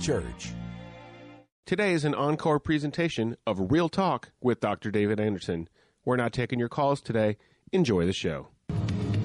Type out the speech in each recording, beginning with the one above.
Church. Today is an encore presentation of Real Talk with Dr. David Anderson. We're not taking your calls today. Enjoy the show.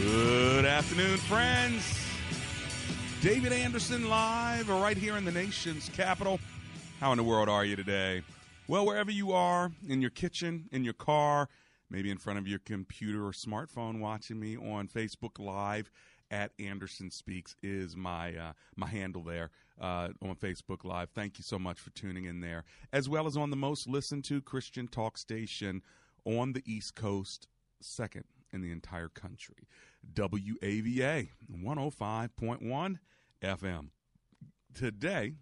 Good afternoon, friends. David Anderson live right here in the nation's capital. How in the world are you today? Well, wherever you are, in your kitchen, in your car, maybe in front of your computer or smartphone watching me on Facebook Live at Anderson Speaks is my uh, my handle there uh, on Facebook Live. Thank you so much for tuning in there, as well as on the most listened to Christian talk station on the East Coast, second in the entire country, WAVA 105.1 FM. Today,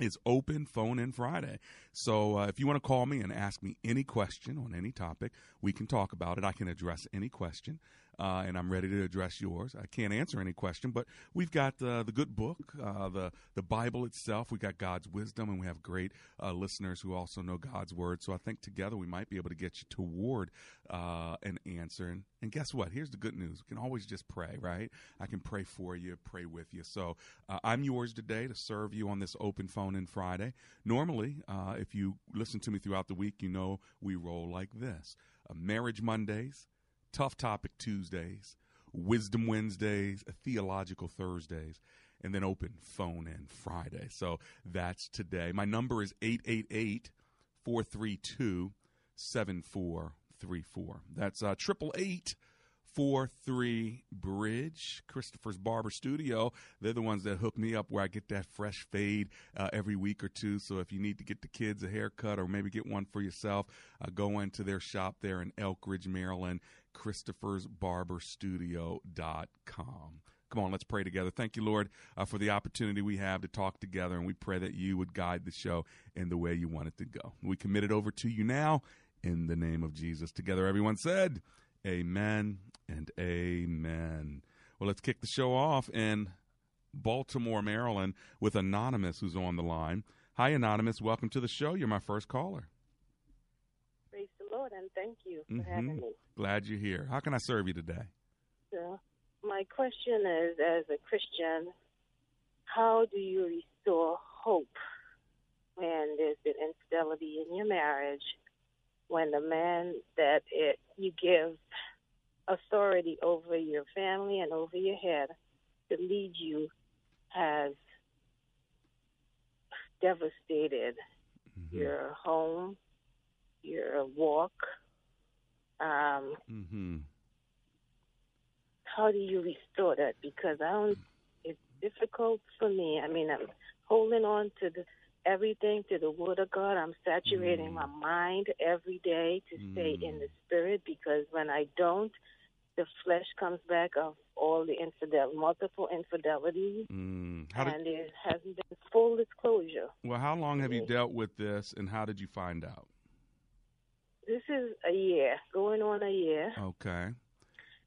is open phone in Friday. So uh, if you want to call me and ask me any question on any topic, we can talk about it. I can address any question. Uh, and I'm ready to address yours. I can't answer any question, but we've got uh, the good book, uh, the the Bible itself. We got God's wisdom, and we have great uh, listeners who also know God's word. So I think together we might be able to get you toward uh, an answer. And, and guess what? Here's the good news: we can always just pray, right? I can pray for you, pray with you. So uh, I'm yours today to serve you on this open phone in Friday. Normally, if you listen to me throughout the week, you know we roll like this: Marriage Mondays Tough Topic Tuesdays, Wisdom Wednesdays, Theological Thursdays, and then open phone in Friday. So that's today. My number is 888 432 7434. That's uh, triple eight four three Bridge, Christopher's Barber Studio. They're the ones that hook me up where I get that fresh fade uh, every week or two. So if you need to get the kids a haircut or maybe get one for yourself, uh, go into their shop there in Elkridge, Maryland, Christopher's Barber Studio.com. Come on, let's pray together. Thank you, Lord, uh, for the opportunity we have to talk together, and we pray that you would guide the show in the way you want it to go. We commit it over to you now in the name of Jesus. Together, everyone said, Amen and amen. Well, let's kick the show off in Baltimore, Maryland, with Anonymous, who's on the line. Hi, Anonymous. Welcome to the show. You're my first caller. Praise the Lord, and thank you for mm-hmm. having me. Glad you're here. How can I serve you today? My question is as a Christian, how do you restore hope when there's been infidelity in your marriage? When the man that it, you give authority over your family and over your head to lead you has devastated mm-hmm. your home, your walk. Um, mm-hmm. How do you restore that? Because I don't. It's difficult for me. I mean, I'm holding on to the everything to the Word of God. I'm saturating mm. my mind every day to mm. stay in the mm. Spirit because when I don't, the flesh comes back of all the infidel, multiple infidelities, mm. and it hasn't been full disclosure. Well, how long have you dealt with this, and how did you find out? This is a year, going on a year. Okay.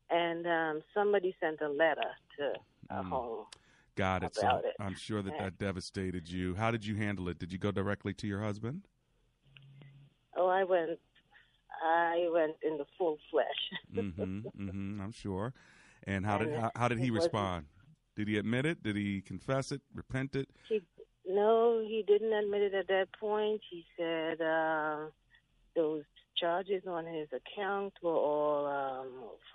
And um, somebody sent a letter to our mm. home. Got it. So it. I'm sure that that devastated you. How did you handle it? Did you go directly to your husband? Oh, I went I went in the full flesh. mm-hmm, mm-hmm, I'm sure. And how and did how, how, did he respond? Did he admit it? Did he confess it? Repent it? He, no, he didn't admit it at that point. He said uh, those charges on his account were all um,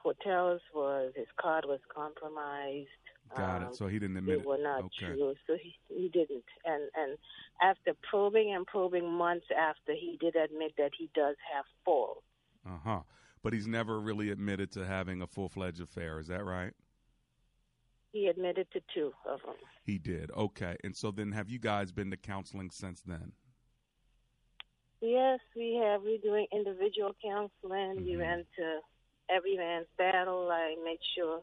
hotels. Was his card was compromised. Got um, it. So he didn't admit They were not. Okay. true, so he, he didn't. And and after probing and probing months after, he did admit that he does have faults. Uh huh. But he's never really admitted to having a full fledged affair. Is that right? He admitted to two of them. He did. Okay. And so then, have you guys been to counseling since then? Yes, we have. We're doing individual counseling. We Mhm. went to every man's battle. I made sure,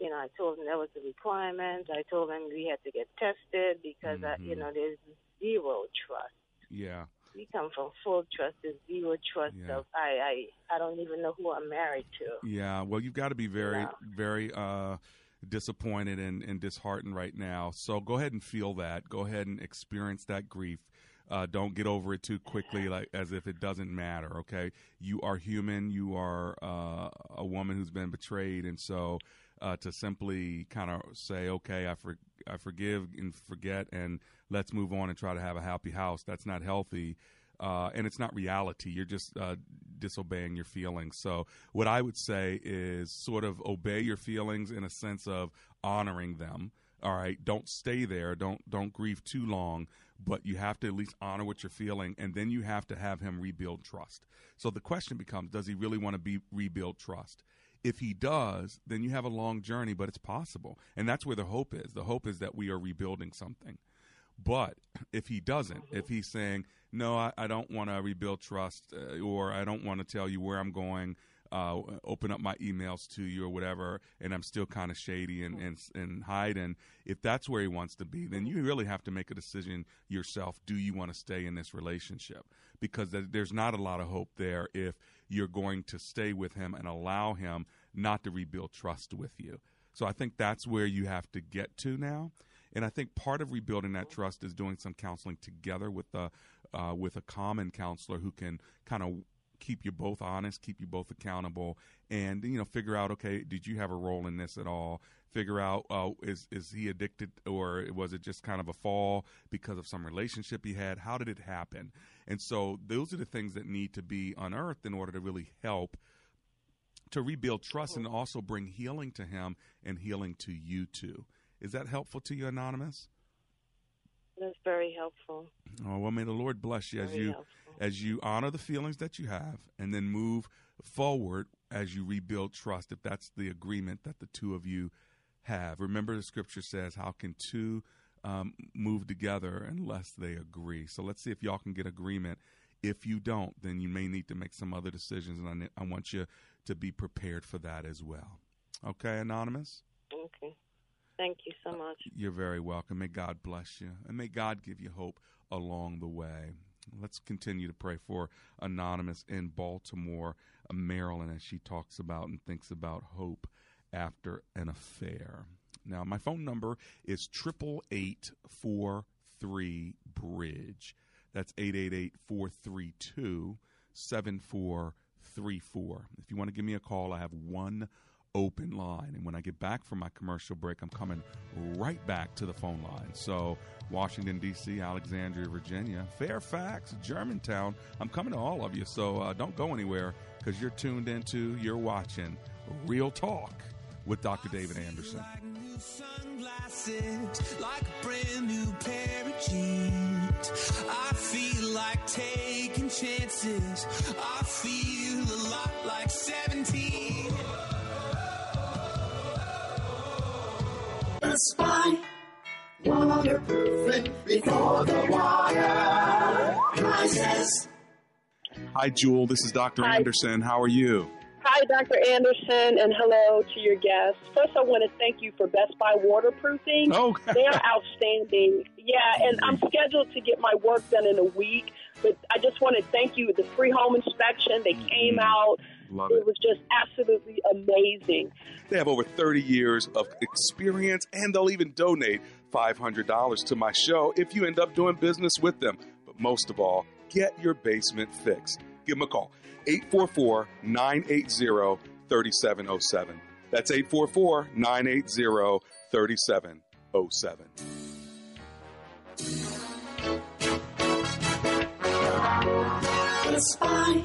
you know, I told them that was a requirement. I told them we had to get tested because, I, you Mhm. know, there's zero trust. Yeah. We come from full trust. There's zero trust. Yeah. Of I, I, I don't even know who I'm married to. Yeah. Well, you've got to be very, very uh, disappointed and, and disheartened right now. So go ahead and feel that. Go ahead and experience that grief. Uh, don't get over it too quickly, like as if it doesn't matter. Okay, you are human. You are uh, a woman who's been betrayed, and so uh, to simply kind of say, "Okay, I for, I forgive and forget, and let's move on and try to have a happy house," that's not healthy. Uh, and it's not reality. You're just uh, disobeying your feelings. So, what I would say is sort of obey your feelings in a sense of honoring them. All right, don't stay there. Don't don't grieve too long, but you have to at least honor what you're feeling, and then you have to have him rebuild trust. So the question becomes: Does he really want to be rebuild trust? If he does, then you have a long journey, but it's possible, and that's where the hope is. The hope is that we are rebuilding something. But if he doesn't, if he's saying, no, I, I don't want to rebuild trust, uh, or I don't want to tell you where I'm going, uh, open up my emails to you or whatever, and I'm still kind of shady and, and, and hiding, if that's where he wants to be, then you really have to make a decision yourself. Do you want to stay in this relationship? Because there's not a lot of hope there if you're going to stay with him and allow him not to rebuild trust with you. So I think that's where you have to get to now. And I think part of rebuilding that trust is doing some counseling together with a uh, with a common counselor who can kind of keep you both honest, keep you both accountable, and you know figure out okay, did you have a role in this at all? Figure out uh, is is he addicted or was it just kind of a fall because of some relationship he had? How did it happen? And so those are the things that need to be unearthed in order to really help to rebuild trust and also bring healing to him and healing to you too. Is that helpful to you, Anonymous? That's very helpful. Oh well, may the Lord bless you as you helpful. As you honor the feelings that you have, and then move forward as you rebuild trust. If that's the agreement that the two of you have, remember the Scripture says, "How can two um, move together unless they agree?" So let's see if y'all can get agreement. If you don't, then you may need to make some other decisions, and I, I want you to be prepared for that as well. Okay, Anonymous. Okay. Thank you so much. You're very welcome. May God bless you. And may God give you hope along the way. Let's continue to pray for Anonymous in Baltimore, uh, Maryland, as she talks about and thinks about hope after an affair. Now, my phone number is triple eight four three bridge. That's 888 432 7434. If you want to give me a call, I have one open line. And when I get back from my commercial break, I'm coming right back to the phone line. So, Washington, D.C., Alexandria, Virginia, Fairfax, Germantown, I'm coming to all of you. So, uh, don't go anywhere because you're tuned into, you're watching Real Talk with Dr. David Anderson. Like new sunglasses, like a brand new pair of jeans. I feel like taking chances. I feel a lot like 17. Spy. Waterproofing before the water rises. Hi, Jewel. This is Dr. Hi. Anderson. How are you? Hi, Dr. Anderson, and hello to your guests. First, I want to thank you for Best Buy waterproofing. Oh, They are outstanding. Yeah, and I'm scheduled to get my work done in a week, but I just want to thank you. The free home inspection, they came mm. out. Love It it. was just absolutely amazing. They have over 30 years of experience, and they'll even donate $500 to my show if you end up doing business with them. But most of all, get your basement fixed. Give them a call 844 980 3707. That's 844 980 3707. The Spy.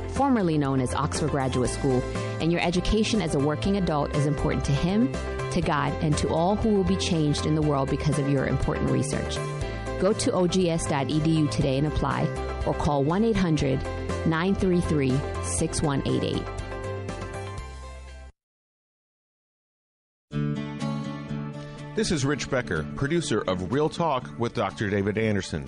formerly known as Oxford Graduate School, and your education as a working adult is important to him, to God, and to all who will be changed in the world because of your important research. Go to ogs.edu today and apply, or call 1 800 933 6188. This is Rich Becker, producer of Real Talk with Dr. David Anderson.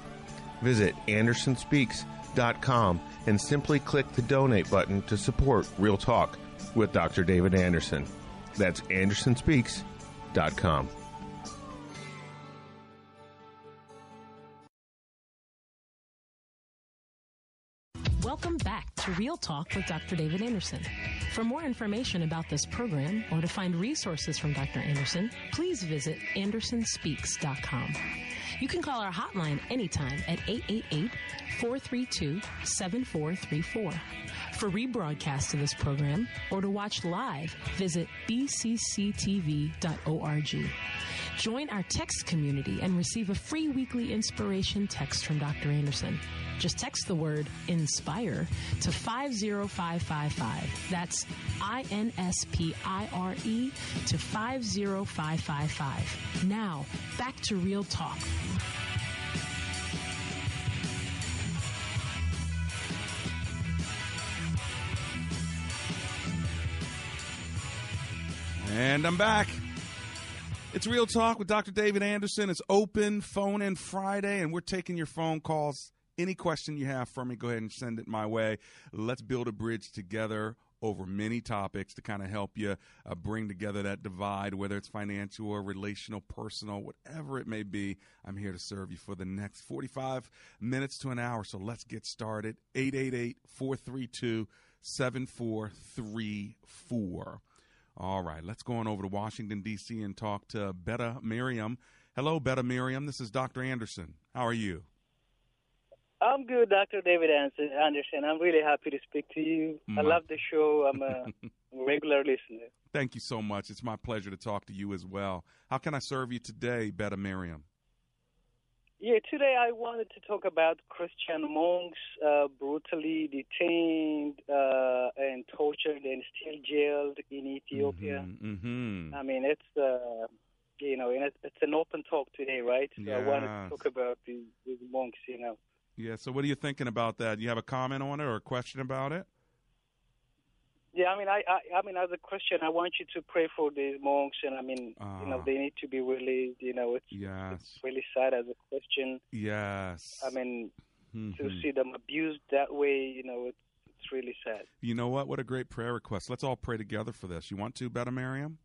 Visit AndersonSpeaks.com and simply click the donate button to support Real Talk with Dr. David Anderson. That's AndersonSpeaks.com. Welcome back to Real Talk with Dr. David Anderson. For more information about this program or to find resources from Dr. Anderson, please visit AndersonSpeaks.com. You can call our hotline anytime at 888 432 7434. For rebroadcast of this program or to watch live, visit bcctv.org. Join our text community and receive a free weekly inspiration text from Dr. Anderson. Just text the word INSPIRE to 50555. That's I N S P I R E to 50555. Now, back to Real Talk. And I'm back. It's Real Talk with Dr. David Anderson. It's open phone in Friday, and we're taking your phone calls. Any question you have for me, go ahead and send it my way. Let's build a bridge together over many topics to kind of help you uh, bring together that divide, whether it's financial or relational, personal, whatever it may be. I'm here to serve you for the next 45 minutes to an hour. So let's get started. 888 432 7434. All right, let's go on over to Washington, D.C. and talk to Betta Miriam. Hello, Betta Miriam. This is Dr. Anderson. How are you? I'm good, Dr. David Anderson. I'm really happy to speak to you. I love the show. I'm a regular listener. Thank you so much. It's my pleasure to talk to you as well. How can I serve you today, Betta Miriam? Yeah, today I wanted to talk about Christian monks uh, brutally detained uh, and tortured and still jailed in Ethiopia. Mm-hmm. I mean, it's uh, you know, and it's, it's an open talk today, right? So I wanted to talk about these, these monks. You know, Yeah, so what are you thinking about that? You have a comment on it or a question about it? Yeah. I mean, I, I, I mean, as a Christian, I want you to pray for these monks, and I mean, you know, Ah. they need to be released. You know, it's Yes. it's really sad as a Christian. Yes. I mean, to Mhm. see them abused that way, you know, it's it's really sad. You know what? What a great prayer request. Let's all pray together for this. You want to, Betta Miriam?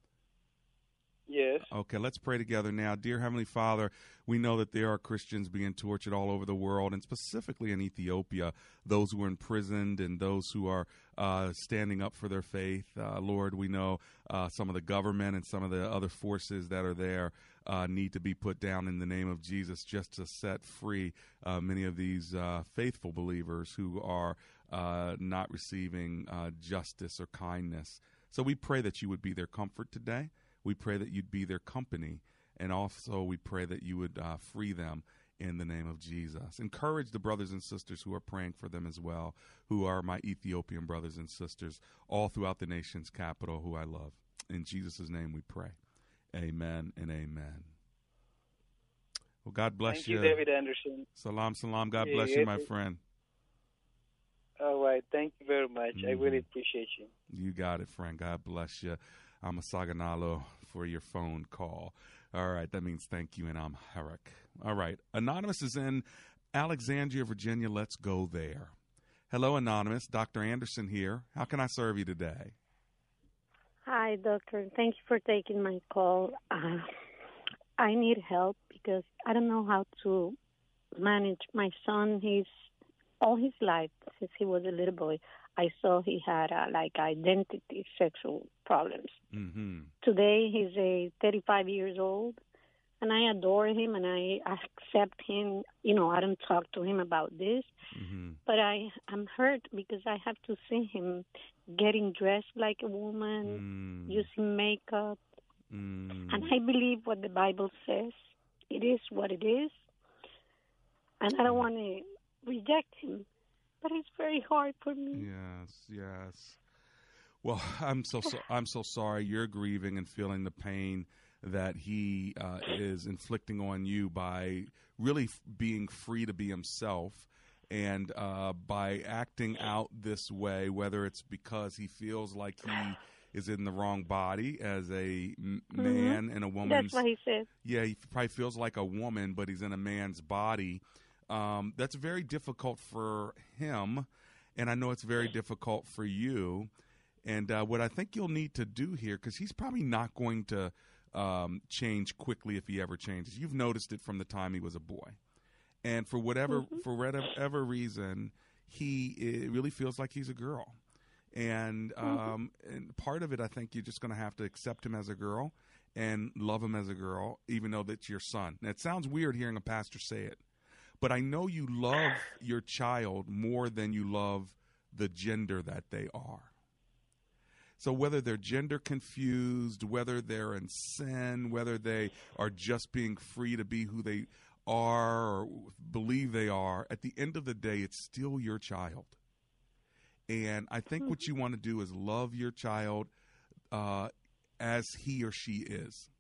Yes. Okay, let's pray together now. Dear Heavenly Father, we know that there are Christians being tortured all over the world, and specifically in Ethiopia, those who are imprisoned and those who are uh, standing up for their faith. Uh, Lord, we know uh, some of the government and some of the other forces that are there uh, need to be put down in the name of Jesus just to set free uh, many of these uh, faithful believers who are not receiving justice or kindness. So we pray that you would be their comfort today. We pray that you'd be their company And also, we pray that you would uh, free them in the name of Jesus. Encourage the brothers and sisters who are praying for them as well, who are my Ethiopian brothers and sisters all throughout the nation's capital, who I love. In Jesus' name we pray. Amen and amen. Well, God bless Thank you. you, David Anderson. Salam, salam. God Yeah, bless you, my friend. All right. Thank you very much. I really Mhm. appreciate you. You got it, friend. God bless you. I'm a Saganalo for your phone call. All right, that means thank you, and I'm Herrick. All right, Anonymous is in Alexandria, Virginia. Let's go there. Hello, Anonymous. Dr. Anderson here. How can I serve you today? Hi, doctor. Thank you for taking my call. Uh, I need help because I don't know how to manage my son. He's all his life since he was a little boy. I saw he had uh, like identity sexual problems. Mm-hmm. Today he's a 35 years old, and I adore him and I accept him. You know, I don't talk to him about this, Mm-hmm. but I I'm hurt because I have to see him getting dressed like a woman, using makeup, Mm. and I believe what the Bible says. It is what it is, and I don't want to reject him, but it's very hard for me. Yes, yes. Well, I'm so, so I'm so sorry you're grieving and feeling the pain that he uh, is inflicting on you by really f- being free to be himself and uh, by acting out this way, whether it's because he feels like he is in the wrong body as a m- Mhm. man and a woman. That's what he said. yeah, he probably feels like a woman, but he's in a man's body. Um, that's very difficult for him, and I know it's very difficult for you. And uh, what I think you'll need to do here, because he's probably not going to um, change quickly if he ever changes. You've noticed it from the time he was a boy, and for whatever for whatever reason, he it really feels like he's a girl. And um, and part of it, I think you're just going to have to accept him as a girl and love him as a girl, even though that's your son. Now, it sounds weird hearing a pastor say it, but I know you love your child more than you love the gender that they are. So whether they're gender confused, whether they're in sin, whether they are just being free to be who they are or believe they are, at the end of the day, it's still your child. And I think what you want to do is love your child uh, as he or she is.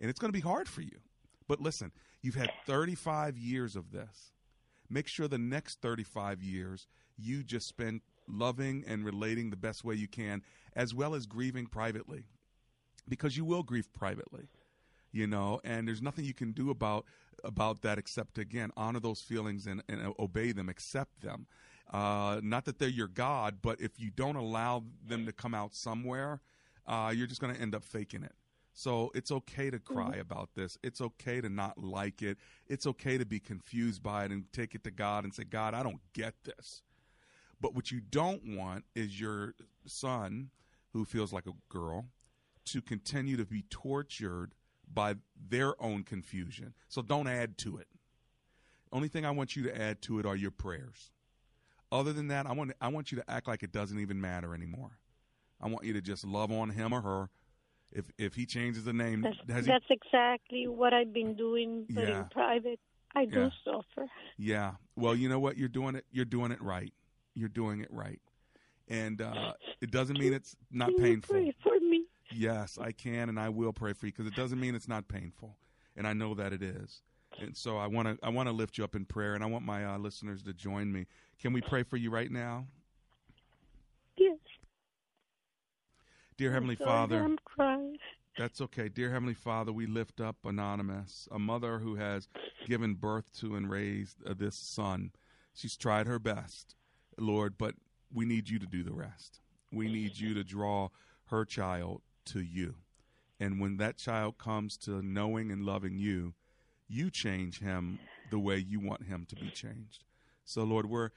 And it's going to be hard for you. But listen, you've had 35 years of this. Make sure the next 35 years you just spend loving and relating the best way you can, as well as grieving privately. Because you will grieve privately, you know, and there's nothing you can do about about that except again honor those feelings and, and obey them, accept them. Uh, not that they're your God, but if you don't allow them to come out somewhere, uh, you're just going to end up faking it. So it's okay to mm-hmm. cry about this. It's okay to not like it. It's okay to be confused by it and take it to God and say, God, I don't get this. But what you don't want is your son, who feels like a girl, to continue to be tortured by their own confusion. So don't add to it. Only thing I want you to add to it are your prayers. Other than that, I want I want you to act like it doesn't even matter anymore. I want you to just love on him or her. If if he changes the name, That's, he? that's exactly what I've been doing, but Yeah. in private, I do Yeah. suffer. Yeah. Well, you know what? You're doing it. You're doing it right. You're doing it right, and uh, it doesn't mean it's not Can you painful. pray for me? Yes, I can, and I will pray for you because it doesn't mean it's not painful, and I know that it is. And so I want to I want to lift you up in prayer, and I want my uh, listeners to join me. Can we pray for you right now? Yes. Dear Heavenly Sorry, Father, I'm crying. That's okay. Dear Heavenly Father, we lift up Anonymous, a mother who has given birth to and raised uh, this son. She's tried her best, Lord, but we need you to do the rest. We need you to draw her child to you. And when that child comes to knowing and loving you, you change him the way you want him to be changed. So, Lord, we're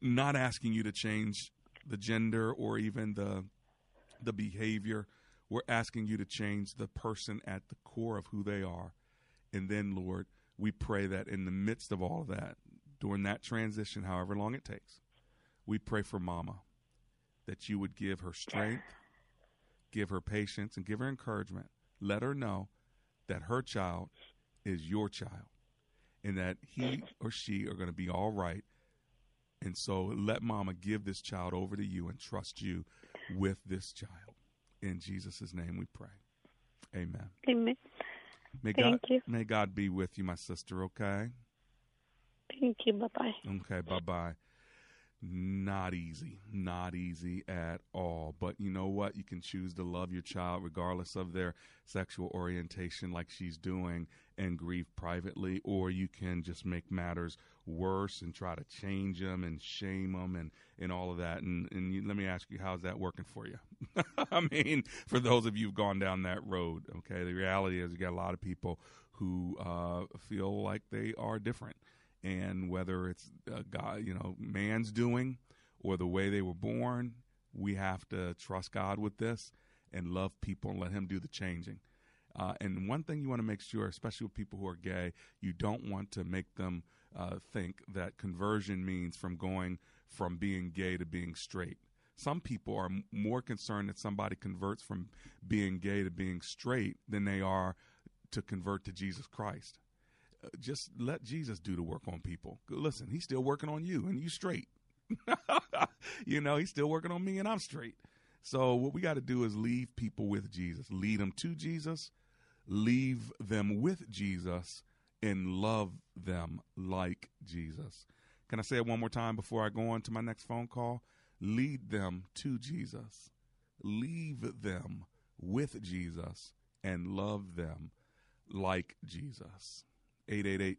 not asking you to change the gender or even the the behavior. We're asking you to change the person at the core of who they are. And then, Lord, we pray that in the midst of all of that, during that transition, however long it takes, we pray for Mama that you would give her strength, give her patience, and give her encouragement. Let her know that her child is your child and that he or she are going to be all right. And so let mama give this child over to you and trust you with this child. In Jesus' name we pray. Amen. Amen. May Thank God, you. May God be with you, my sister, okay? Thank you. Bye bye. Okay, bye bye. Not easy. Not easy at all. But you know what? You can choose to love your child regardless of their sexual orientation, like she's doing, and grieve privately, or you can just make matters worse and try to change them and shame them and, and all of that. And, and you, let me ask you, how's that working for you? I mean, for those of you who've gone down that road, okay, the reality is you got a lot of people who uh, feel like they are different and whether it's a God, you know, man's doing or the way they were born, we have to trust God with this and love people and let Him do the changing. Uh, and one thing you want to make sure, especially with people who are gay, you don't want to make them uh, think that conversion means from going from being gay to being straight. Some people are m- more concerned that somebody converts from being gay to being straight than they are to convert to Jesus Christ just let Jesus do the work on people. Listen, he's still working on you and you straight. you know, he's still working on me and I'm straight. So what we got to do is leave people with Jesus. Lead them to Jesus, leave them with Jesus and love them like Jesus. Can I say it one more time before I go on to my next phone call? Lead them to Jesus. Leave them with Jesus and love them like Jesus. 888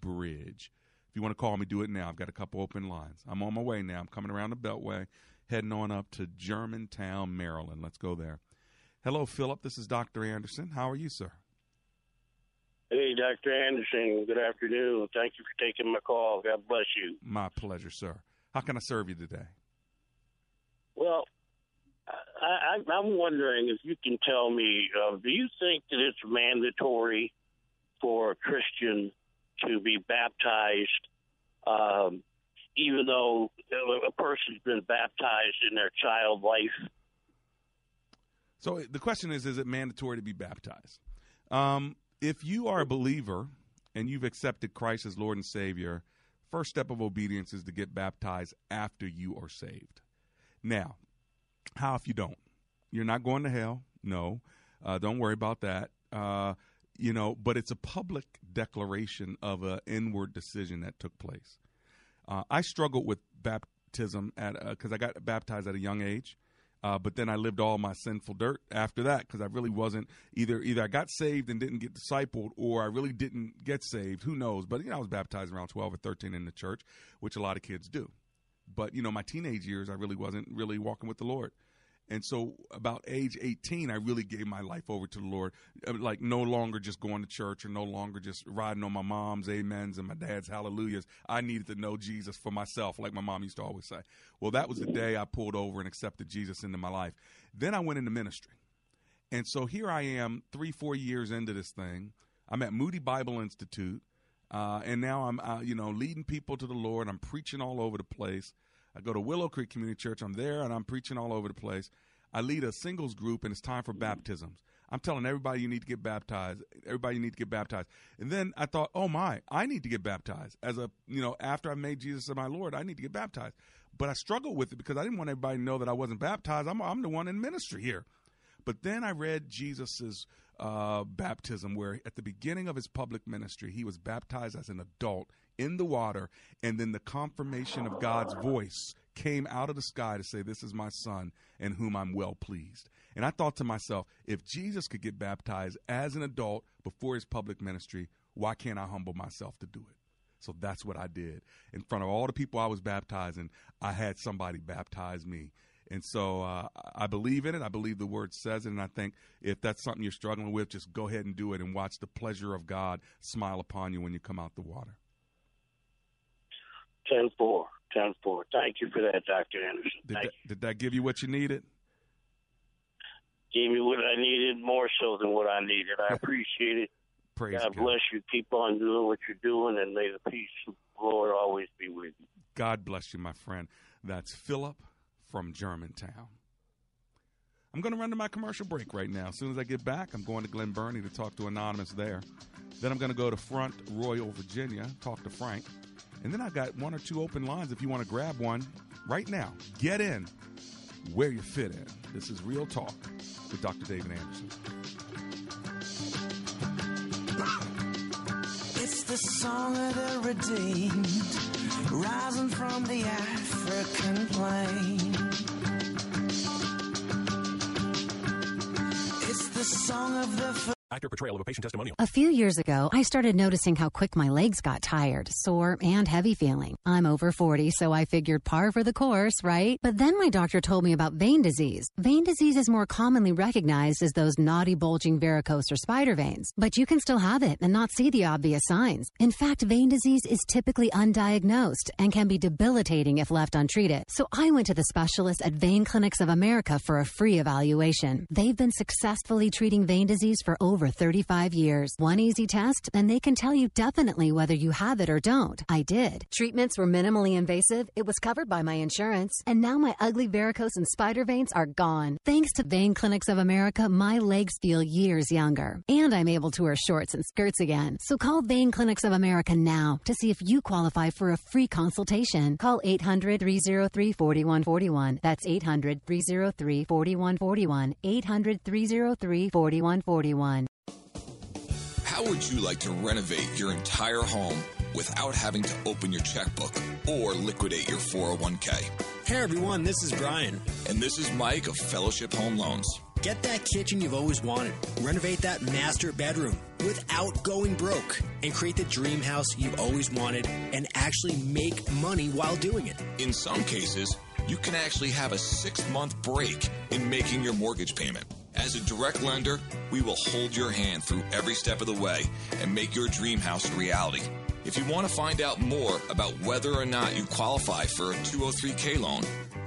bridge If you want to call me, do it now. I've got a couple open lines. I'm on my way now. I'm coming around the Beltway, heading on up to Germantown, Maryland. Let's go there. Hello, Philip. This is Dr. Anderson. How are you, sir? Hey, Dr. Anderson. Good afternoon. Thank you for taking my call. God bless you. My pleasure, sir. How can I serve you today? Well, I, I, I'm wondering if you can tell me uh, do you think that it's mandatory for a Christian to be baptized, um, even though a person's been baptized in their child life? So the question is: Is it mandatory to be baptized? Um, if you are a believer and you've accepted Christ as Lord and Savior, first step of obedience is to get baptized after you are saved. Now, how if you don't? You're not going to hell. No, uh, don't worry about that. Uh, you know, but it's a public declaration of an inward decision that took place. Uh, I struggled with baptism at because I got baptized at a young age, uh, but then I lived all my sinful dirt after that because I really wasn't either. Either I got saved and didn't get discipled, or I really didn't get saved. Who knows? But you know, I was baptized around twelve or thirteen in the church, which a lot of kids do. But you know, my teenage years, I really wasn't really walking with the Lord. And so, about age 18, I really gave my life over to the Lord. Uh, like, no longer just going to church or no longer just riding on my mom's amens and my dad's hallelujahs. I needed to know Jesus for myself, like my mom used to always say. Well, that was the day I pulled over and accepted Jesus into my life. Then I went into ministry. And so here I am, three, four years into this thing. I'm at Moody Bible Institute. Uh, and now I'm, uh, you know, leading people to the Lord. I'm preaching all over the place. I go to Willow Creek Community Church. I'm there and I'm preaching all over the place. I lead a singles group and it's time for baptisms. I'm telling everybody you need to get baptized. Everybody you need to get baptized. And then I thought, oh my, I need to get baptized. As a, you know, after I made Jesus my Lord, I need to get baptized. But I struggled with it because I didn't want everybody to know that I wasn't baptized. I'm, I'm the one in ministry here. But then I read Jesus's uh, baptism, where at the beginning of his public ministry, he was baptized as an adult in the water, and then the confirmation of God's voice came out of the sky to say, This is my son in whom I'm well pleased. And I thought to myself, if Jesus could get baptized as an adult before his public ministry, why can't I humble myself to do it? So that's what I did. In front of all the people I was baptizing, I had somebody baptize me. And so uh, I believe in it. I believe the word says it. And I think if that's something you're struggling with, just go ahead and do it and watch the pleasure of God smile upon you when you come out the water. 10 4. 10 4. Thank you for that, Dr. Anderson. Did that, did that give you what you needed? Gave me what I needed more so than what I needed. I appreciate it. Praise God, God. bless you. Keep on doing what you're doing, and may the peace of the Lord always be with you. God bless you, my friend. That's Philip from Germantown. I'm going to run to my commercial break right now. As soon as I get back, I'm going to Glen Burnie to talk to Anonymous there. Then I'm going to go to Front Royal, Virginia, talk to Frank. And then I got one or two open lines if you want to grab one right now. Get in where you fit in. This is Real Talk with Dr. David Anderson. It's the song of the redeemed, rising from the African plain. It's the song of the Actor portrayal of a patient testimonial. A few years ago, I started noticing how quick my legs got tired, sore, and heavy feeling. I'm over 40, so I figured par for the course, right? But then my doctor told me about vein disease. Vein disease is more commonly recognized as those naughty, bulging varicose or spider veins, but you can still have it and not see the obvious signs. In fact, vein disease is typically undiagnosed and can be debilitating if left untreated. So I went to the specialist at Vein Clinics of America for a free evaluation. They've been successfully treating vein disease for over 35 years. One easy test, and they can tell you definitely whether you have it or don't. I did. Treatments were minimally invasive, it was covered by my insurance, and now my ugly varicose and spider veins are gone. Thanks to Vein Clinics of America, my legs feel years younger, and I'm able to wear shorts and skirts again. So call Vein Clinics of America now to see if you qualify for a free consultation. Call 800 303 4141. That's 800 303 4141. 800 303 4141. How would you like to renovate your entire home without having to open your checkbook or liquidate your 401k? Hey everyone, this is Brian. And this is Mike of Fellowship Home Loans. Get that kitchen you've always wanted. Renovate that master bedroom without going broke. And create the dream house you've always wanted and actually make money while doing it. In some cases, you can actually have a six month break in making your mortgage payment. As a direct lender, we will hold your hand through every step of the way and make your dream house a reality. If you want to find out more about whether or not you qualify for a 203k loan,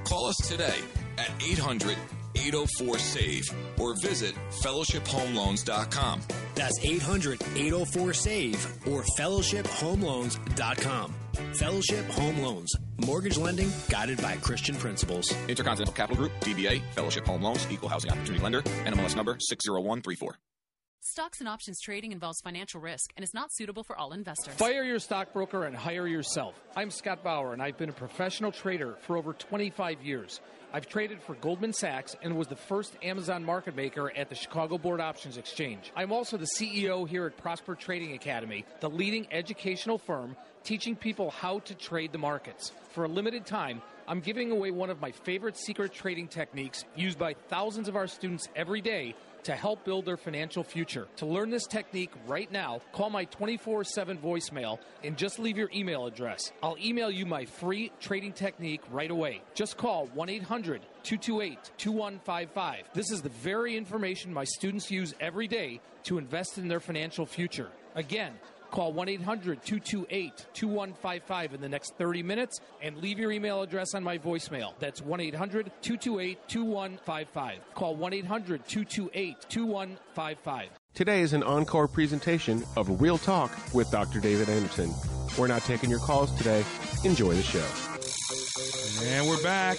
call us today at 800 804 SAVE or visit fellowshiphomeloans.com. That's 800 804 SAVE or fellowshiphomeloans.com. Fellowship Home Loans. Mortgage lending guided by Christian principles. Intercontinental Capital Group, DBA, Fellowship Home Loans, Equal Housing Opportunity Lender, NMLS number 60134. Stocks and options trading involves financial risk and is not suitable for all investors. Fire your stockbroker and hire yourself. I'm Scott Bauer, and I've been a professional trader for over 25 years. I've traded for Goldman Sachs and was the first Amazon market maker at the Chicago Board Options Exchange. I'm also the CEO here at Prosper Trading Academy, the leading educational firm teaching people how to trade the markets. For a limited time, I'm giving away one of my favorite secret trading techniques used by thousands of our students every day to help build their financial future. To learn this technique right now, call my 24 7 voicemail and just leave your email address. I'll email you my free trading technique right away. Just call 1 800 228 2155. This is the very information my students use every day to invest in their financial future. Again, Call 1 800 228 2155 in the next 30 minutes and leave your email address on my voicemail. That's 1 800 228 2155. Call 1 800 228 2155. Today is an encore presentation of Real Talk with Dr. David Anderson. We're not taking your calls today. Enjoy the show. And we're back.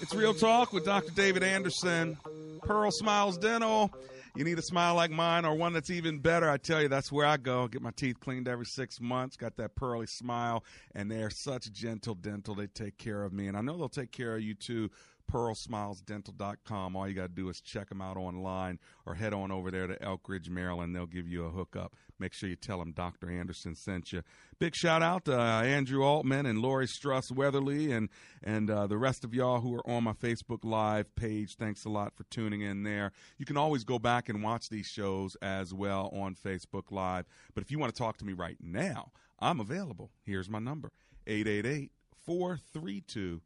It's Real Talk with Dr. David Anderson, Pearl Smiles Dental. You need a smile like mine or one that's even better. I tell you, that's where I go. Get my teeth cleaned every six months. Got that pearly smile, and they're such gentle dental. They take care of me, and I know they'll take care of you too pearlsmilesdental.com. All you got to do is check them out online or head on over there to Elkridge, Maryland. They'll give you a hookup. Make sure you tell them Dr. Anderson sent you. Big shout out to uh, Andrew Altman and Lori Struss Weatherly and and uh, the rest of y'all who are on my Facebook Live page. Thanks a lot for tuning in there. You can always go back and watch these shows as well on Facebook Live. But if you want to talk to me right now, I'm available. Here's my number 888 432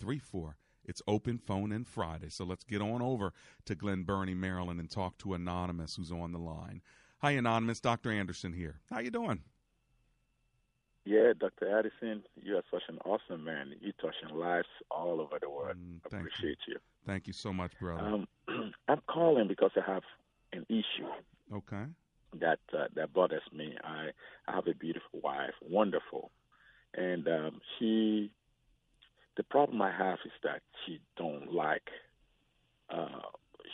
7434. It's open phone and Friday. So let's get on over to Glen Burnie, Maryland and talk to Anonymous who's on the line. Hi, Anonymous. Dr. Anderson here. How you doing? Yeah, Dr. Addison, you are such an awesome man. You're touching lives all over the world. Mm, I appreciate you. Thank you so much, brother. Um, I'm calling because I have an issue okay. that uh, that bothers me. I I have a beautiful wife, wonderful, and um, she. Problem I have is that she don't like uh,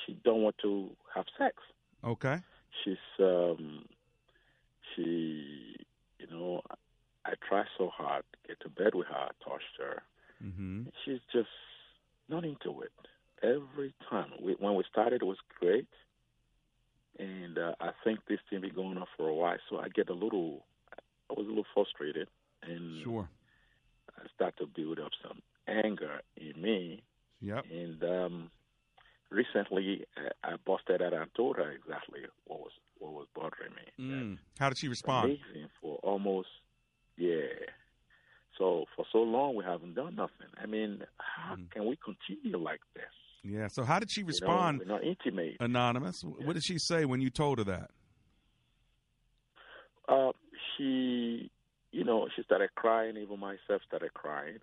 she don't want to have sex. Okay. She's um, she, you know, I try so hard to get to bed with her, touched her. Mm-hmm. She's just not into it. Every time we, when we started, it was great, and uh, I think this thing be going on for a while. So I get a little, I was a little frustrated, and Sure. I start to build up some anger in me. Yep. And um, recently, I I busted out and told her exactly what was what was bothering me. Mm. How did she respond? Amazing for almost, yeah. So for so long we haven't done nothing. I mean, how Mm. can we continue like this? Yeah. So how did she respond? You know, we're not intimate. Anonymous. What did she say when you told her that? Uh, she, you know, she started crying. Even myself started crying.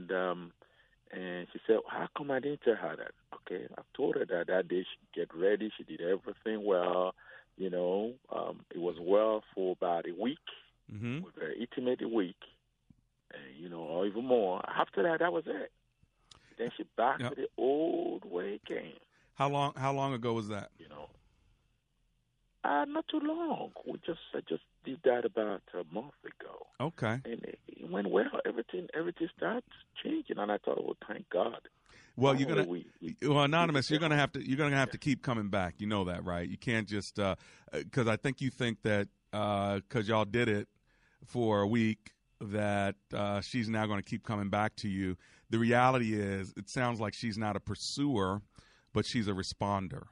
And um, and she said, "How come I didn't tell her that?" Okay, I told her that that day she get ready. She did everything well. You know, um, it was well for about a week. Mm-hmm. Intimate a week, and you know, or even more. After that, that was it. Then she back Yep. to the old way again. How long? How long ago was that? You know, uh, not too long. We just I just did that about a month ago, Okay. and it, it went well. Everything everything started changing, and I thought, well, thank God. Well, Not you're only gonna we, well, anonymous. You're gonna have to. You're gonna have to keep coming back. You know that, right? You can't just because I think you think that because y'all did it for a week that uh, she's now going to keep coming back to you. The reality is, it sounds like she's not a pursuer, but she's a responder.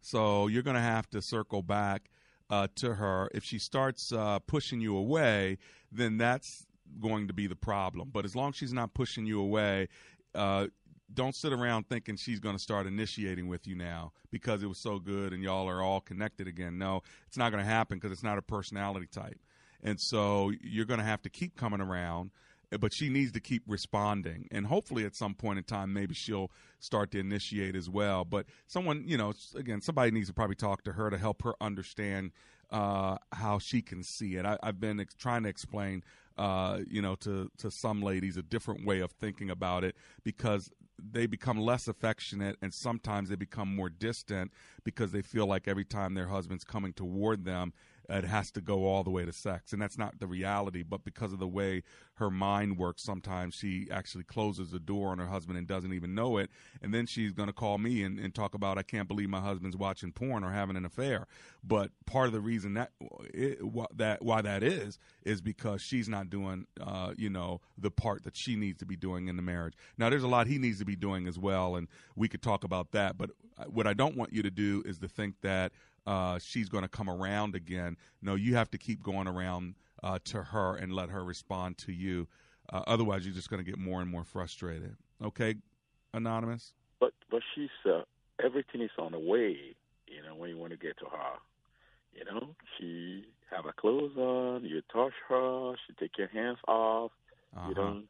So you're going to have to circle back uh, to her. If she starts uh, pushing you away, then that's going to be the problem. But as long as she's not pushing you away, uh, don't sit around thinking she's going to start initiating with you now because it was so good and y'all are all connected again. No, it's not going to happen because it's not a personality type. And so you're going to have to keep coming around, but she needs to keep responding. And hopefully at some point in time, maybe she'll start to initiate as well. But someone, you know, again, somebody needs to probably talk to her to help her understand uh, how she can see it. I, I've been ex- trying to explain, uh, you know, to, to some ladies a different way of thinking about it because they become less affectionate and sometimes they become more distant because they feel like every time their husband's coming toward them, it has to go all the way to sex. And that's not the reality, but because of the way her mind works, sometimes she actually closes the door on her husband and doesn't even know it. And then she's going to call me and, and talk about, I can't believe my husband's watching porn or having an affair. But part of the reason that, it, that why that is, is because she's not doing, uh, you know, the part that she needs to be doing in the marriage. Now, there's a lot he needs to be doing as well, and we could talk about that. But uh, what I don't want you to do is to think that uh, she's going to come around again. No, you have to keep going around uh, to her and let her respond to you. Uh, otherwise, you're just going to get more and more frustrated. Okay, anonymous. But but she's uh, everything is on the way. You know, when you want to get to her, you know, she have her clothes on. You touch her. She take your hands off. Uh-huh. You know,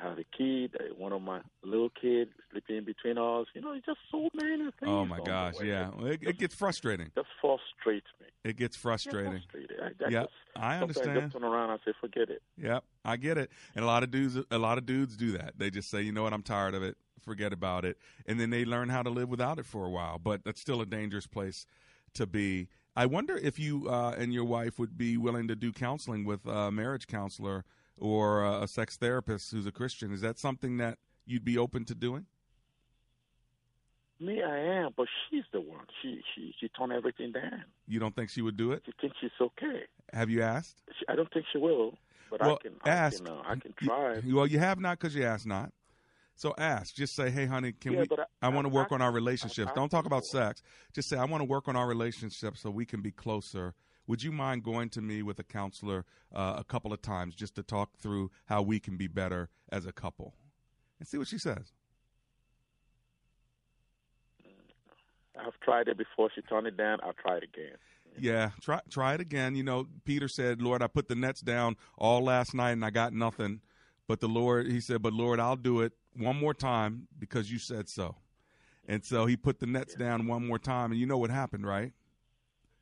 have a kid. One of my little kids sleeping in between us. You know, it's just so many things. Oh my gosh, yeah, it, it gets frustrating. Just frustrates me. It gets frustrating. I, I Yeah, just, I understand. Just turn around and say, forget it. Yep, I get it. And a lot of dudes, a lot of dudes do that. They just say, you know what, I'm tired of it. Forget about it, and then they learn how to live without it for a while. But that's still a dangerous place to be. I wonder if you uh, and your wife would be willing to do counseling with a marriage counselor or a sex therapist who's a Christian. Is that something that you'd be open to doing? Me, I am, but she's the one. She she she turned everything down. You don't think she would do it? She thinks she's okay. Have you asked? She, I don't think she will, but well, I can ask. I can, uh, I can try. You- well, you have not because you asked not. So ask. Just say, "Hey, honey, can Yeah, we? I- I, want to work on our relationships. Don't talk about sex. Just say, I want to work on our relationship so we can be closer. Would you mind going to me with a counselor uh, a couple of times just to talk through how we can be better as a couple, and see what she says? I've tried it before. She turned it down. I'll try it again. Yeah, try try it again. You know, Peter said, "Lord, I put the nets down all last night and I got nothing." But the Lord, he said, "But Lord, I'll do it one more time because you said so." And so he put the nets down one more time, and you know what happened, right?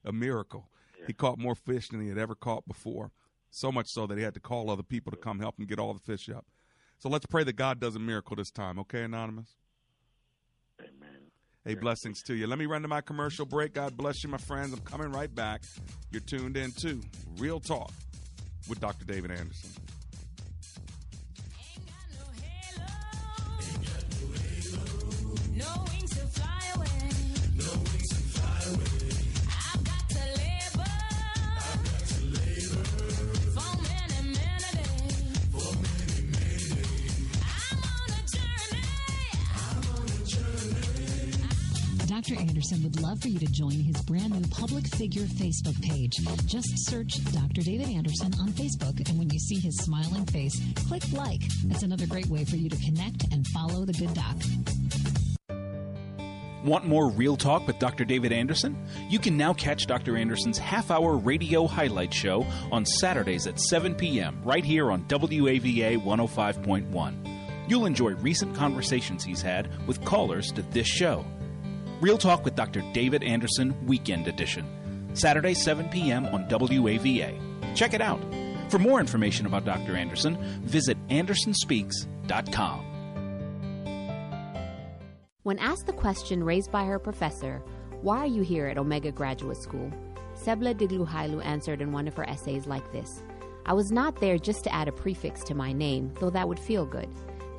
A miracle. He caught more fish than he had ever caught before. So much so that he had to call other people to come help him get all the fish up. So let's pray that God does a miracle this time, okay, Anonymous? Amen. Hey, blessings to you. Let me run to my commercial break. God bless you, my friends. I'm coming right back. You're tuned in to Real Talk with Dr. David Anderson. Dr. Anderson would love for you to join his brand new public figure Facebook page. Just search Dr. David Anderson on Facebook, and when you see his smiling face, click like. That's another great way for you to connect and follow the good doc. Want more real talk with Dr. David Anderson? You can now catch Dr. Anderson's half hour radio highlight show on Saturdays at 7 p.m. right here on WAVA 105.1. You'll enjoy recent conversations he's had with callers to this show. Real Talk with Dr. David Anderson Weekend Edition. Saturday, 7 p.m. on WAVA. Check it out. For more information about Dr. Anderson, visit AndersonSpeaks.com. When asked the question raised by her professor, Why are you here at Omega Graduate School? Sebla Digluhailu answered in one of her essays like this I was not there just to add a prefix to my name, though that would feel good.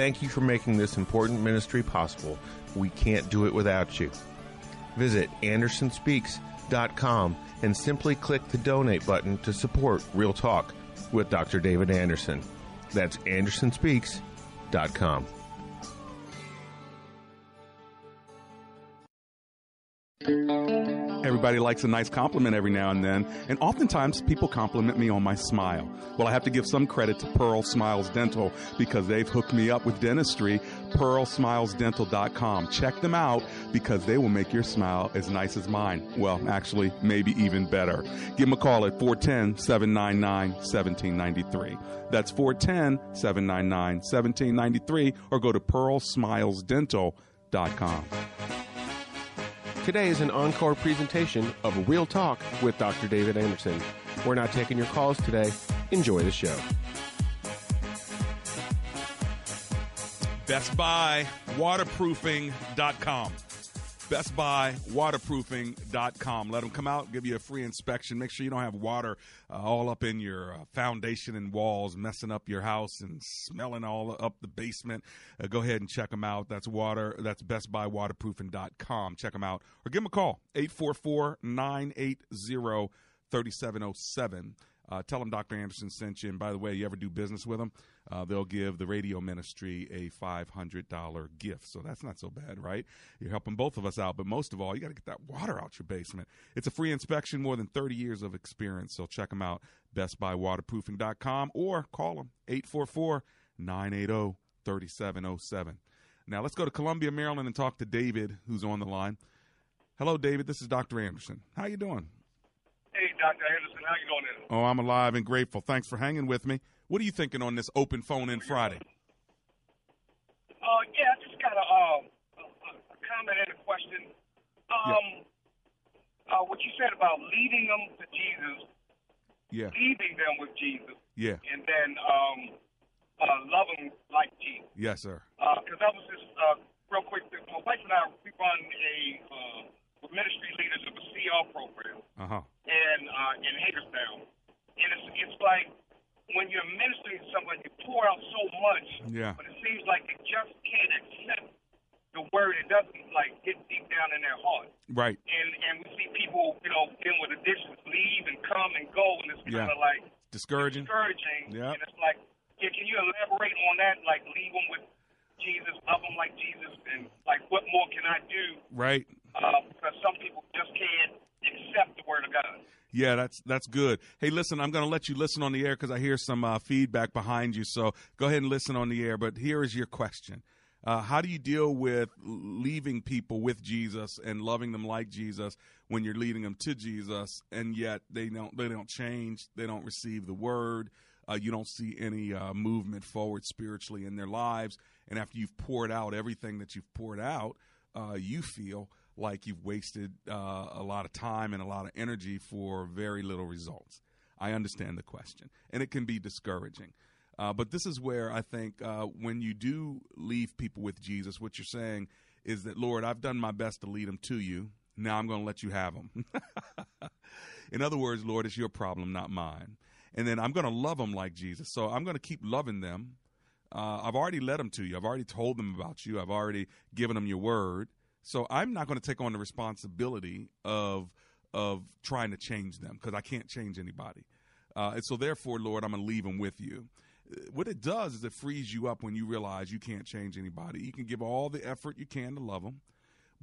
Thank you for making this important ministry possible. We can't do it without you. Visit AndersonSpeaks.com and simply click the donate button to support Real Talk with Dr. David Anderson. That's AndersonSpeaks.com. Everybody likes a nice compliment every now and then, and oftentimes people compliment me on my smile. Well, I have to give some credit to Pearl Smiles Dental because they've hooked me up with dentistry. PearlSmilesDental.com. Check them out because they will make your smile as nice as mine. Well, actually, maybe even better. Give them a call at 410 799 1793. That's 410 799 1793 or go to PearlSmilesDental.com. Today is an encore presentation of Real Talk with Dr. David Anderson. We're not taking your calls today. Enjoy the show. Best Buy Waterproofing.com. Best Buy Waterproofing.com. Let them come out, give you a free inspection. Make sure you don't have water uh, all up in your uh, foundation and walls, messing up your house and smelling all up the basement. Uh, go ahead and check them out. That's water. That's Best Buy Waterproofing.com. Check them out or give them a call 844 980 3707. Uh, tell them Dr. Anderson sent you. And by the way, you ever do business with them, uh, they'll give the radio ministry a $500 gift. So that's not so bad, right? You're helping both of us out. But most of all, you got to get that water out your basement. It's a free inspection, more than 30 years of experience. So check them out, bestbuywaterproofing.com, or call them 844 980 3707. Now let's go to Columbia, Maryland, and talk to David, who's on the line. Hello, David. This is Dr. Anderson. How you doing? Hey, Dr. Anderson, how you doing? Today? Oh, I'm alive and grateful. Thanks for hanging with me. What are you thinking on this open phone in Friday? Uh, yeah, I just got a, uh, a, comment and a question. Um, uh, what you said about leading them to Jesus, Yeah. leading them with Jesus, Yeah. and then um, uh, loving like Jesus. Yes, sir. Because I was just uh, real quick. My wife and I we run a uh, ministry leaders of a CR program, Uh huh. and uh, in Hagerstown, and it's it's like when you're ministering to someone, you pour out so much, Yeah. but it seems like they just can't accept the word. It doesn't like get deep down in their heart. Right. And and we see people, you know, dealing with addictions, leave and come and go, and it's kind of like Discouraging. discouraging. Yeah. And it's like, yeah, can you elaborate on that? Like, leave them with Jesus, love them like Jesus, and like, what more can I do? Right. Uh, because some people just can't accept the word of God. Yeah, that's that's good. Hey, listen, I'm going to let you listen on the air because I hear some uh, feedback behind you. So go ahead and listen on the air. But here is your question: uh, How do you deal with leaving people with Jesus and loving them like Jesus when you're leading them to Jesus, and yet they don't they don't change, they don't receive the word, uh, you don't see any uh, movement forward spiritually in their lives, and after you've poured out everything that you've poured out, uh, you feel like you've wasted uh, a lot of time and a lot of energy for very little results. I understand the question, and it can be discouraging. Uh, but this is where I think uh, when you do leave people with Jesus, what you're saying is that, Lord, I've done my best to lead them to you. Now I'm going to let you have them. In other words, Lord, it's your problem, not mine. And then I'm going to love them like Jesus. So I'm going to keep loving them. Uh, I've already led them to you. I've already told them about you. I've already given them your word. So I'm not going to take on the responsibility of of trying to change them because I can't change anybody. Uh, and so therefore, Lord, I'm going to leave them with you. Uh, What it does is it frees you up when you realize you can't change anybody. You can give all the effort you can to love them,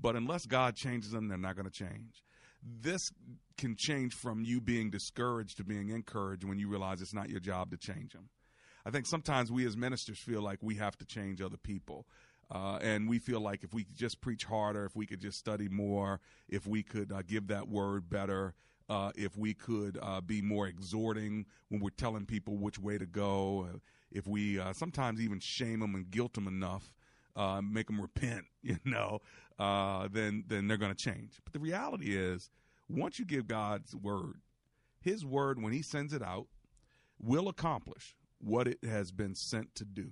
but unless God changes them, they're not going to change. This can change from you being discouraged to being encouraged when you realize it's not your job to change them. I think sometimes we as ministers feel like we have to change other people. Uh, and we feel like if we could just preach harder, if we could just study more, if we could uh, give that word better, uh, if we could uh, be more exhorting when we're telling people which way to go, if we uh, sometimes even shame them and guilt them enough, uh, make them repent, you know, then then they're going to change. But the reality is, once you give God's word, His word when He sends it out will accomplish what it has been sent to do.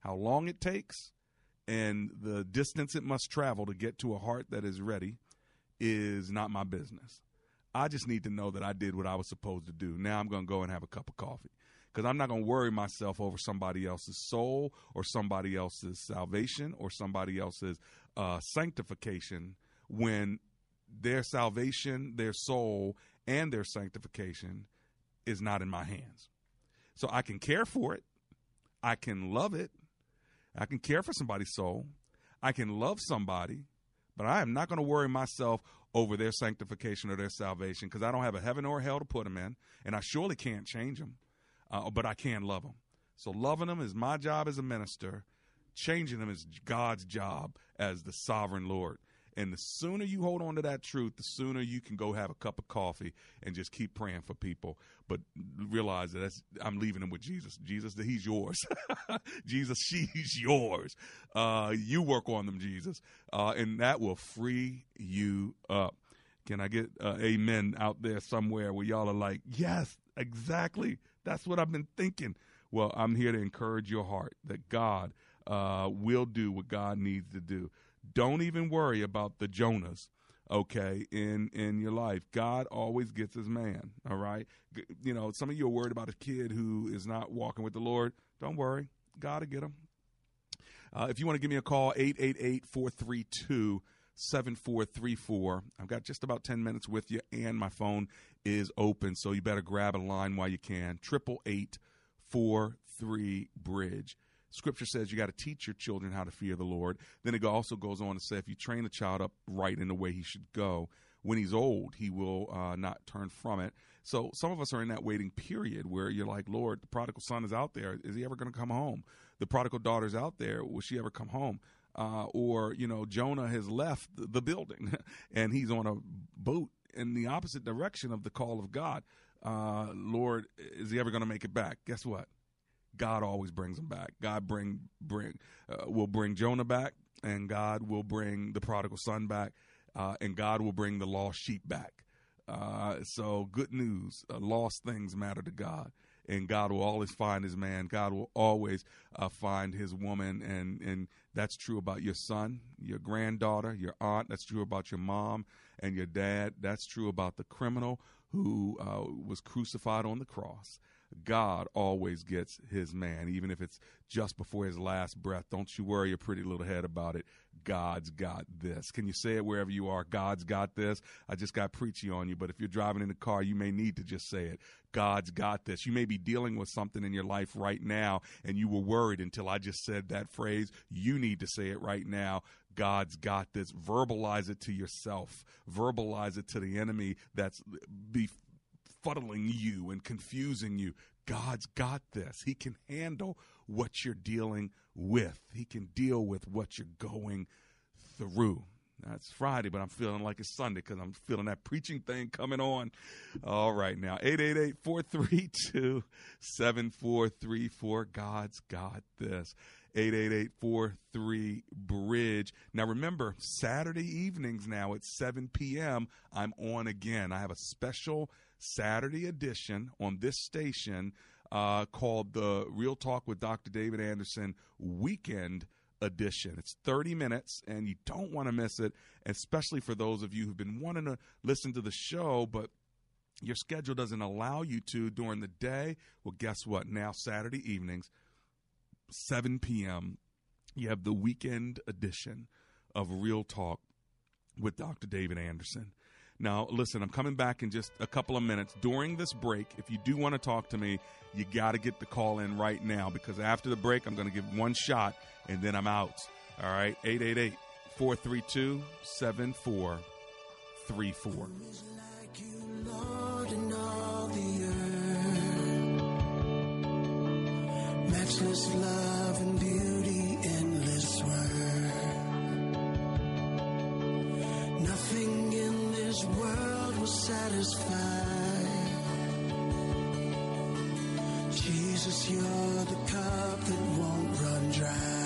How long it takes and the distance it must travel to get to a heart that is ready is not my business. I just need to know that I did what I was supposed to do. Now I'm going to go and have a cup of coffee because I'm not going to worry myself over somebody else's soul or somebody else's salvation or somebody else's uh, sanctification when their salvation, their soul, and their sanctification is not in my hands. So I can care for it. I can love it. I can care for somebody's soul. I can love somebody, but I am not going to worry myself over their sanctification or their salvation because I don't have a heaven or hell to put them in, and I surely can't change them, uh, but I can love them. So loving them is my job as a minister. Changing them is God's job as the sovereign Lord. And the sooner you hold on to that truth, the sooner you can go have a cup of coffee and just keep praying for people. But realize that I'm leaving them with Jesus. Jesus, that He's yours. Jesus, she's yours. Uh, you work on them, Jesus, uh, and that will free you up. Can I get uh, amen out there somewhere where y'all are like, yes, exactly. That's what I've been thinking. Well, I'm here to encourage your heart that God uh, will do what God needs to do. Don't even worry about the Jonas, okay, in in your life. God always gets his man, all right? You know, some of you are worried about a kid who is not walking with the Lord. Don't worry. God will get him. Uh, if you want to give me a call, 888 432 7434. I've got just about 10 minutes with you, and my phone is open, so you better grab a line while you can. 888 43 Bridge. Scripture says you got to teach your children how to fear the Lord. Then it also goes on to say if you train a child up right in the way he should go, when he's old, he will uh, not turn from it. So some of us are in that waiting period where you're like, Lord, the prodigal son is out there. Is he ever going to come home? The prodigal daughter's out there. Will she ever come home? Uh, or, you know, Jonah has left the, building and he's on a boat in the opposite direction of the call of God. Uh, Lord, is he ever going to make it back? Guess what? God always brings him back. God bring bring uh, will bring Jonah back, and God will bring the prodigal son back, uh, and God will bring the lost sheep back. Uh, so good news. Uh, lost things matter to God and God will always find his man. God will always uh, find his woman, and and that's true about your son, your granddaughter, your aunt. That's true about your mom and your dad. That's true about the criminal who uh, was crucified on the cross. God always gets his man, even if it's just before his last breath. Don't you worry your pretty little head about it. God's got this. Can you say it wherever you are? God's got this. I just got preachy on you, but if you're driving in the car, you may need to just say it. God's got this. You may be dealing with something in your life right now, and you were worried until I just said that phrase. You need to say it right now. God's got this. Verbalize it to yourself. Verbalize it to the enemy that's befuddling you and confusing you. God's got this. He can handle what you're dealing with. He can deal with what you're going through. Now, it's Friday, but I'm feeling like it's Sunday because I'm feeling that preaching thing coming on. All right, now, 888 432 7434. God's got this. 888 Bridge. Now, remember, Saturday evenings now at 7 p.m., I'm on again. I have a special Saturday edition on this station uh, called the Real Talk with Dr. David Anderson Weekend Edition. It's 30 minutes, and you don't want to miss it, especially for those of you who've been wanting to listen to the show, but your schedule doesn't allow you to during the day. Well, guess what? Now, Saturday evenings, 7 p.m., you have the weekend edition of Real Talk with Dr. David Anderson. Now, listen, I'm coming back in just a couple of minutes. During this break, if you do want to talk to me, you got to get the call in right now because after the break, I'm going to give one shot and then I'm out. All right, 888 432 7434. Matchless love and beauty, Jesus, you're the cup that won't run dry.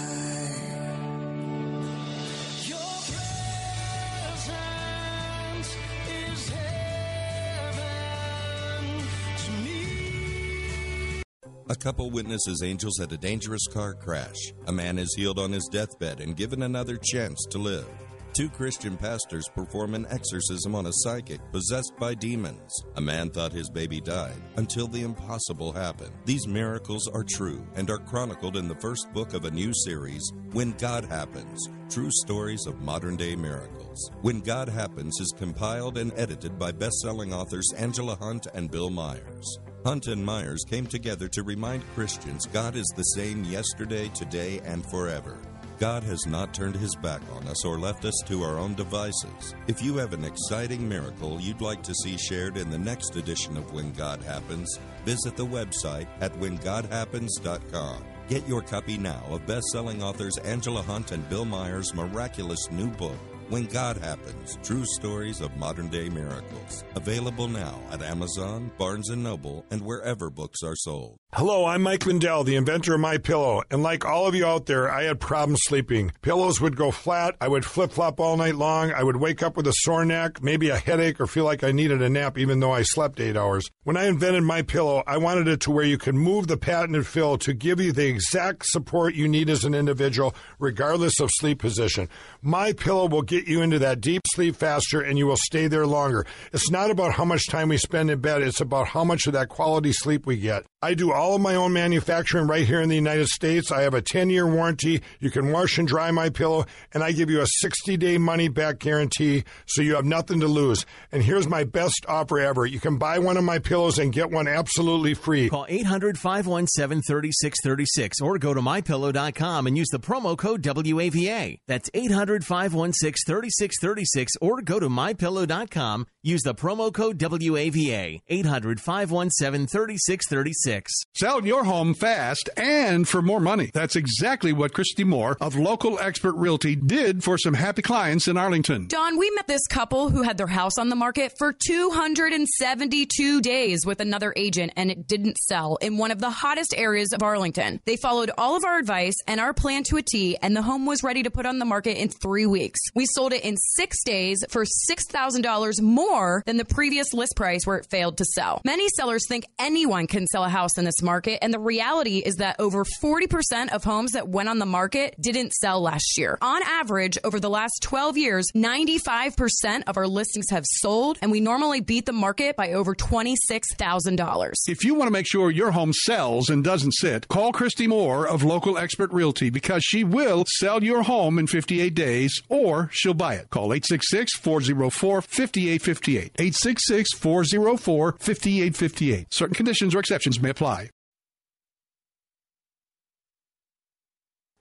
A couple witnesses angels at a dangerous car crash. A man is healed on his deathbed and given another chance to live. Two Christian pastors perform an exorcism on a psychic possessed by demons. A man thought his baby died until the impossible happened. These miracles are true and are chronicled in the first book of a new series, When God Happens True Stories of Modern Day Miracles. When God Happens is compiled and edited by best selling authors Angela Hunt and Bill Myers. Hunt and Myers came together to remind Christians God is the same yesterday, today, and forever. God has not turned his back on us or left us to our own devices. If you have an exciting miracle you'd like to see shared in the next edition of When God Happens, visit the website at whengodhappens.com. Get your copy now of best-selling authors Angela Hunt and Bill Myers' miraculous new book, When God Happens: True Stories of Modern Day Miracles. Available now at Amazon, Barnes & Noble, and wherever books are sold. Hello, I'm Mike Lindell, the inventor of My Pillow, and like all of you out there, I had problems sleeping. Pillows would go flat, I would flip-flop all night long, I would wake up with a sore neck, maybe a headache or feel like I needed a nap even though I slept 8 hours. When I invented My Pillow, I wanted it to where you could move the patented fill to give you the exact support you need as an individual regardless of sleep position. My Pillow will get you into that deep sleep faster and you will stay there longer. It's not about how much time we spend in bed, it's about how much of that quality sleep we get. I do all of my own manufacturing right here in the United States. I have a 10 year warranty. You can wash and dry my pillow, and I give you a 60 day money back guarantee so you have nothing to lose. And here's my best offer ever you can buy one of my pillows and get one absolutely free. Call 800 517 3636 or go to mypillow.com and use the promo code WAVA. That's 800 516 3636 or go to mypillow.com. Use the promo code WAVA. 800 517 3636. 866. Sell your home fast and for more money. That's exactly what Christy Moore of Local Expert Realty did for some happy clients in Arlington. Don, we met this couple who had their house on the market for 272 days with another agent and it didn't sell in one of the hottest areas of Arlington. They followed all of our advice and our plan to a T, and the home was ready to put on the market in three weeks. We sold it in six days for $6,000 more than the previous list price where it failed to sell. Many sellers think anyone can sell a house in this market, and the reality is that over 40% of homes that went on the market didn't sell last year. On average, over the last 12 years, 95% of our listings have sold, and we normally beat the market by over $26,000. If you want to make sure your home sells and doesn't sit, call Christy Moore of Local Expert Realty because she will sell your home in 58 days or she'll buy it. Call 866 404 5858. 866 404 5858. Certain conditions or exceptions may apply.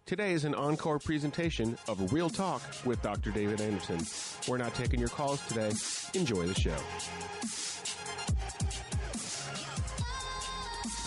Today is an encore presentation of Real Talk with Dr. David Anderson. We're not taking your calls today. Enjoy the show.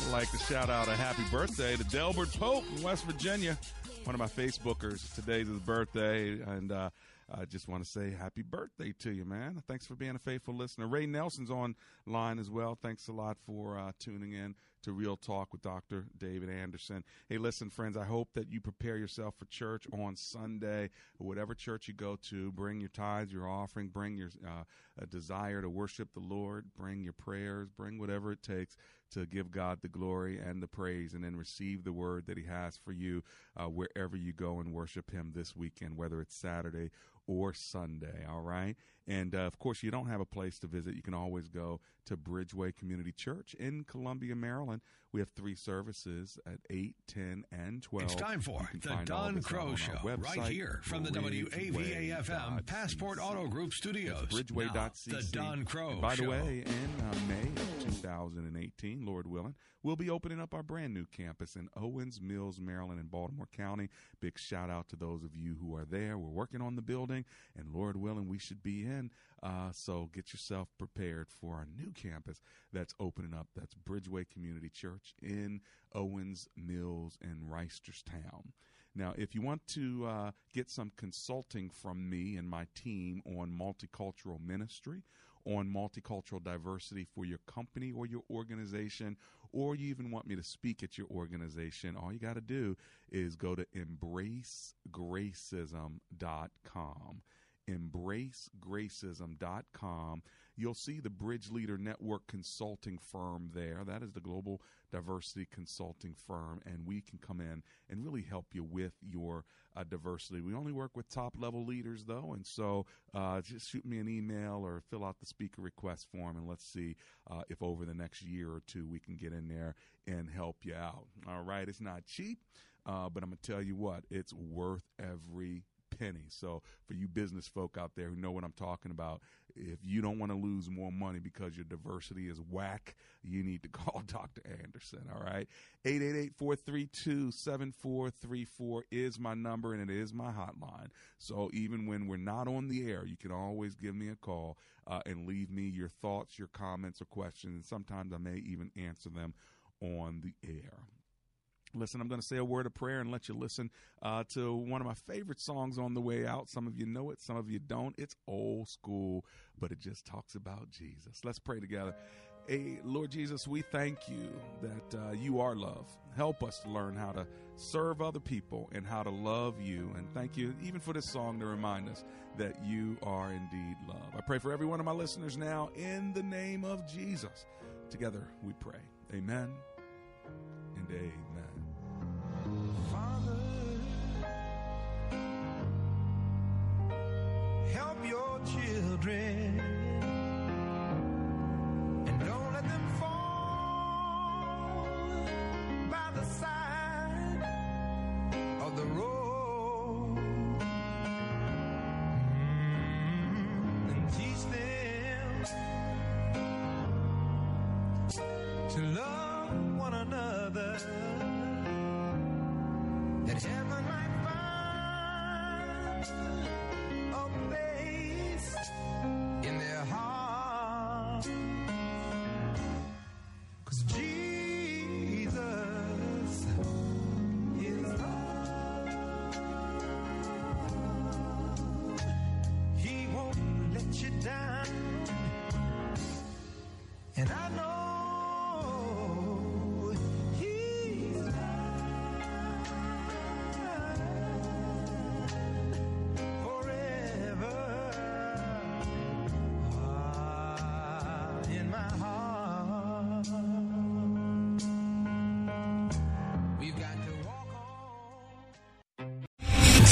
I'd like to shout out a happy birthday to Delbert Pope in West Virginia, one of my Facebookers. Today's his birthday, and uh, I just want to say happy birthday to you, man. Thanks for being a faithful listener. Ray Nelson's online as well. Thanks a lot for uh, tuning in to Real Talk with Dr. David Anderson. Hey, listen, friends, I hope that you prepare yourself for church on Sunday. Whatever church you go to, bring your tithes, your offering, bring your uh, desire to worship the Lord, bring your prayers, bring whatever it takes to give God the glory and the praise, and then receive the word that He has for you uh, wherever you go and worship Him this weekend, whether it's Saturday or Sunday. All right. And uh, of course, you don't have a place to visit. You can always go to Bridgeway Community Church in Columbia, Maryland. We have three services at 8, 10, and 12. It's time for the Don Kroah Show, right here from the WAVA FM Passport Auto Group Studios. Bridgeway.cc. Now, the Don Kroah and by the way, in uh, May of 2018, Lord willing, we'll be opening up our brand new campus in Owings Mills, Maryland, in Baltimore County. Big shout out to those of you who are there. We're working on the building, and Lord willing, we should be in. Uh, so get yourself prepared for our new campus that's opening up. That's Bridgeway Community Church in Owings Mills and Reisterstown. Now, if you want to uh, get some consulting from me and my team on multicultural ministry, on multicultural diversity for your company or your organization, or you even want me to speak at your organization, all you got to do is go to embracegracism.com. Embracegracism.com. You'll see the Bridge Leader Network consulting firm there. That is the global diversity consulting firm, and we can come in and really help you with your uh, diversity. We only work with top level leaders, though, and so uh, just shoot me an email or fill out the speaker request form, and let's see uh, if over the next year or two we can get in there and help you out. All right, it's not cheap, uh, but I'm gonna tell you what, it's worth every penny. So for you business folk out there who know what I'm talking about, if you don't want to lose more money because your diversity is whack, you need to call Dr. Anderson. All right. 888-432-7434 is my number and it is my hotline. So even when we're not on the air, you can always give me a call uh, and leave me your thoughts, your comments, or questions. And sometimes I may even answer them on the air. Listen, I'm going to say a word of prayer and let you listen uh, to one of my favorite songs on the way out. Some of you know it, some of you don't. It's old school, but it just talks about Jesus. Let's pray together. Hey, Lord Jesus, we thank you that uh, you are love. Help us to learn how to serve other people and how to love you. And thank you even for this song to remind us that you are indeed love. I pray for every one of my listeners now in the name of Jesus. Together we pray. Amen and amen. Children